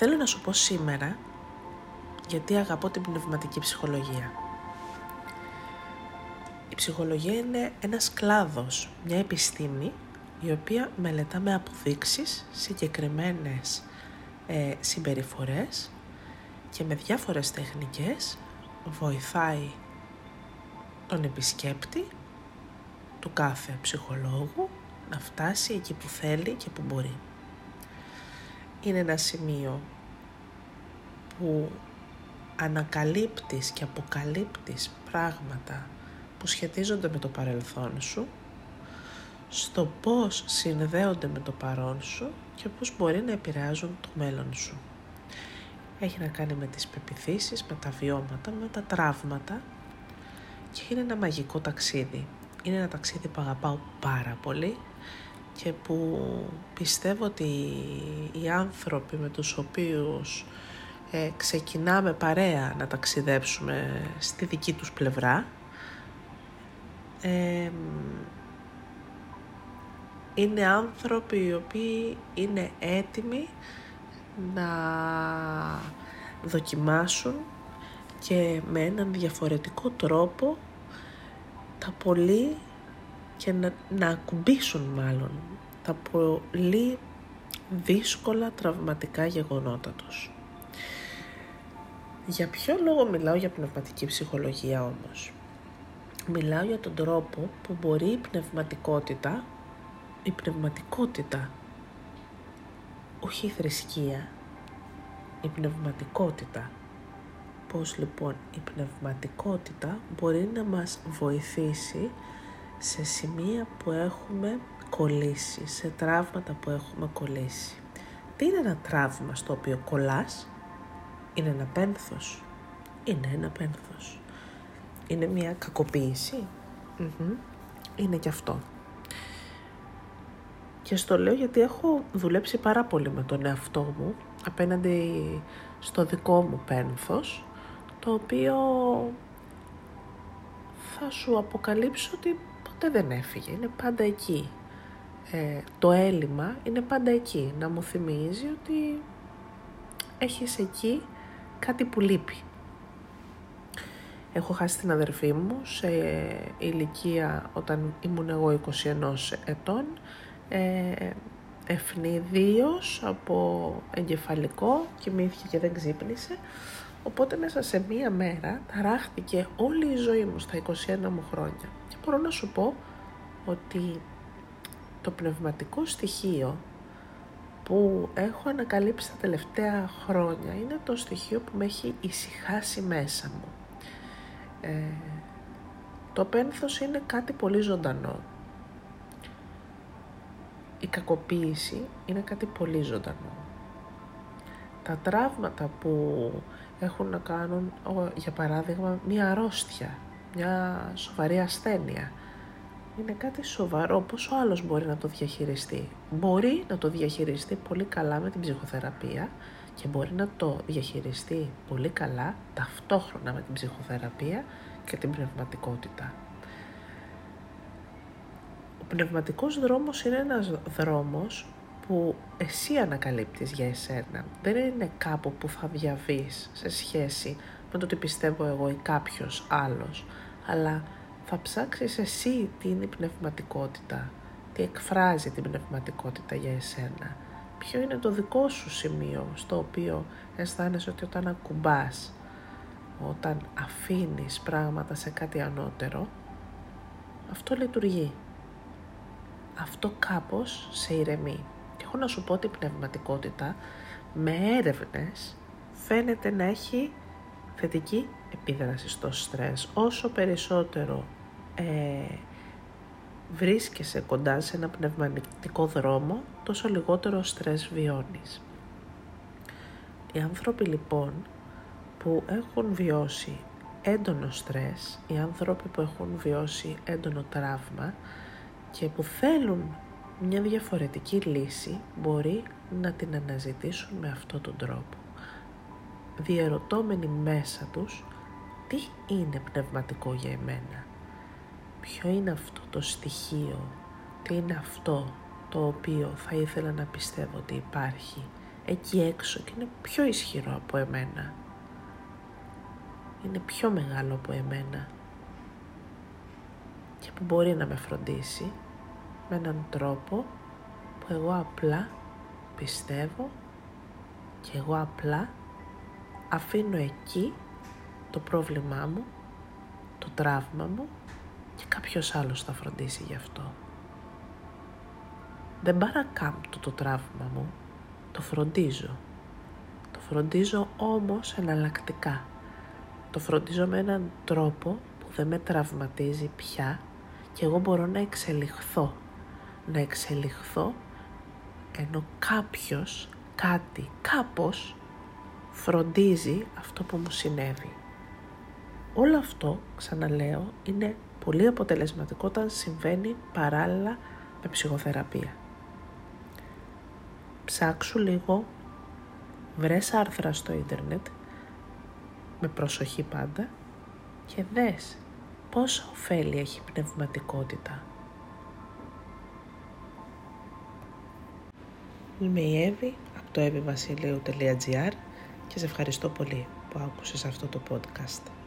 Θέλω να σου πω σήμερα γιατί αγαπώ την πνευματική ψυχολογία. Η ψυχολογία είναι ένας κλάδος, μια επιστήμη η οποία μελετά με αποδείξεις συγκεκριμένες ε, συμπεριφορές και με διάφορες τεχνικές βοηθάει τον επισκέπτη του κάθε ψυχολόγου να φτάσει εκεί που θέλει και που μπορεί. Είναι ένα σημείο που ανακαλύπτεις και αποκαλύπτεις πράγματα που σχετίζονται με το παρελθόν σου, στο πώς συνδέονται με το παρόν σου και πώς μπορεί να επηρεάζουν το μέλλον σου. Έχει να κάνει με τις πεπιθήσεις, με τα βιώματα, με τα τραύματα και είναι ένα μαγικό ταξίδι. Είναι ένα ταξίδι που αγαπάω πάρα πολύ και που πιστεύω ότι οι άνθρωποι με τους οποίους ε, ξεκινάμε παρέα να ταξιδέψουμε στη δική τους πλευρά ε, είναι άνθρωποι οι οποίοι είναι έτοιμοι να δοκιμάσουν και με έναν διαφορετικό τρόπο τα πολύ και να, να ακουμπήσουν μάλλον τα πολύ δύσκολα τραυματικά γεγονότα τους. Για ποιο λόγο μιλάω για πνευματική ψυχολογία όμως; Μιλάω για τον τρόπο που μπορεί η πνευματικότητα, η πνευματικότητα, όχι η θρησκεία, η πνευματικότητα. Πώς λοιπόν η πνευματικότητα μπορεί να μας βοηθήσει σε σημεία που έχουμε κολλήσει, σε τραύματα που έχουμε κολλήσει. Τι είναι ένα τραύμα στο οποίο κολλάς, είναι ένα πένθος. Είναι ένα πένθος. Είναι μια κακοποίηση. Είναι και αυτό. Και στο λέω γιατί έχω δουλέψει πάρα πολύ με τον εαυτό μου απέναντι στο δικό μου πένθος, το οποίο θα σου αποκαλύψω ότι ποτέ δεν έφυγε, είναι πάντα εκεί. Ε, το έλλειμμα είναι πάντα εκεί, να μου θυμίζει ότι έχεις εκεί κάτι που λείπει. Έχω χάσει την αδερφή μου σε ηλικία όταν ήμουν εγώ 21 ετών, ε, ευνηδίως από εγκεφαλικό, κοιμήθηκε και δεν ξύπνησε, οπότε μέσα σε μία μέρα ταράχτηκε όλη η ζωή μου στα 21 μου χρόνια. Και μπορώ να σου πω ότι το πνευματικό στοιχείο που έχω ανακαλύψει τα τελευταία χρόνια είναι το στοιχείο που με έχει ησυχάσει μέσα μου. Ε, το πένθος είναι κάτι πολύ ζωντανό. Η κακοποίηση είναι κάτι πολύ ζωντανό. Τα τραύματα που έχουν να κάνουν, για παράδειγμα, μια αρρώστια, μια σοβαρή ασθένεια, είναι κάτι σοβαρό. Πόσο άλλος μπορεί να το διαχειριστεί. Μπορεί να το διαχειριστεί πολύ καλά με την ψυχοθεραπεία και μπορεί να το διαχειριστεί πολύ καλά ταυτόχρονα με την ψυχοθεραπεία και την πνευματικότητα. Ο πνευματικός δρόμος είναι ένας δρόμος που εσύ ανακαλύπτεις για εσένα. Δεν είναι κάπου που θα διαβείς σε σχέση με το τι πιστεύω εγώ ή κάποιος άλλος, αλλά θα ψάξεις εσύ τι είναι η πνευματικότητα, τι εκφράζει την πνευματικότητα για εσένα. Ποιο είναι το δικό σου σημείο στο οποίο αισθάνεσαι ότι όταν ακουμπάς, όταν αφήνεις πράγματα σε κάτι ανώτερο, αυτό λειτουργεί. Αυτό κάπως σε ηρεμεί. Και έχω να σου πω ότι η πνευματικότητα με έρευνες φαίνεται να έχει θετική επίδραση στο στρες. Όσο περισσότερο ε, βρίσκεσαι κοντά σε ένα πνευματικό δρόμο, τόσο λιγότερο στρες βιώνεις. Οι άνθρωποι λοιπόν που έχουν βιώσει έντονο στρες, οι άνθρωποι που έχουν βιώσει έντονο τραύμα και που θέλουν μια διαφορετική λύση μπορεί να την αναζητήσουν με αυτόν τον τρόπο. Διερωτώμενοι μέσα τους τι είναι πνευματικό για εμένα; Ποιο είναι αυτό το στοιχείο, τι είναι αυτό το οποίο θα ήθελα να πιστεύω ότι υπάρχει εκεί έξω και είναι πιο ισχυρό από εμένα; Είναι πιο μεγάλο από εμένα και που μπορεί να με φροντίσει με έναν τρόπο που εγώ απλά πιστεύω και εγώ απλά αφήνω εκεί το πρόβλημά μου, το τραύμα μου και κάποιος άλλος θα φροντίσει γι' αυτό. Δεν παρακάμπτω το τραύμα μου, το φροντίζω. Το φροντίζω όμως εναλλακτικά. Το φροντίζω με έναν τρόπο που δεν με τραυματίζει πια και εγώ μπορώ να εξελιχθώ. Να εξελιχθώ ενώ κάποιος, κάτι, κάπως φροντίζει αυτό που μου συνέβη. Όλο αυτό, ξαναλέω, είναι πολύ αποτελεσματικό όταν συμβαίνει παράλληλα με ψυχοθεραπεία. Ψάξου λίγο, βρες άρθρα στο ίντερνετ, με προσοχή πάντα, και δες πόσα ωφέλη έχει πνευματικότητα. Είμαι η Εύη από το evivasιλείου.gr και σε ευχαριστώ πολύ που άκουσες αυτό το podcast.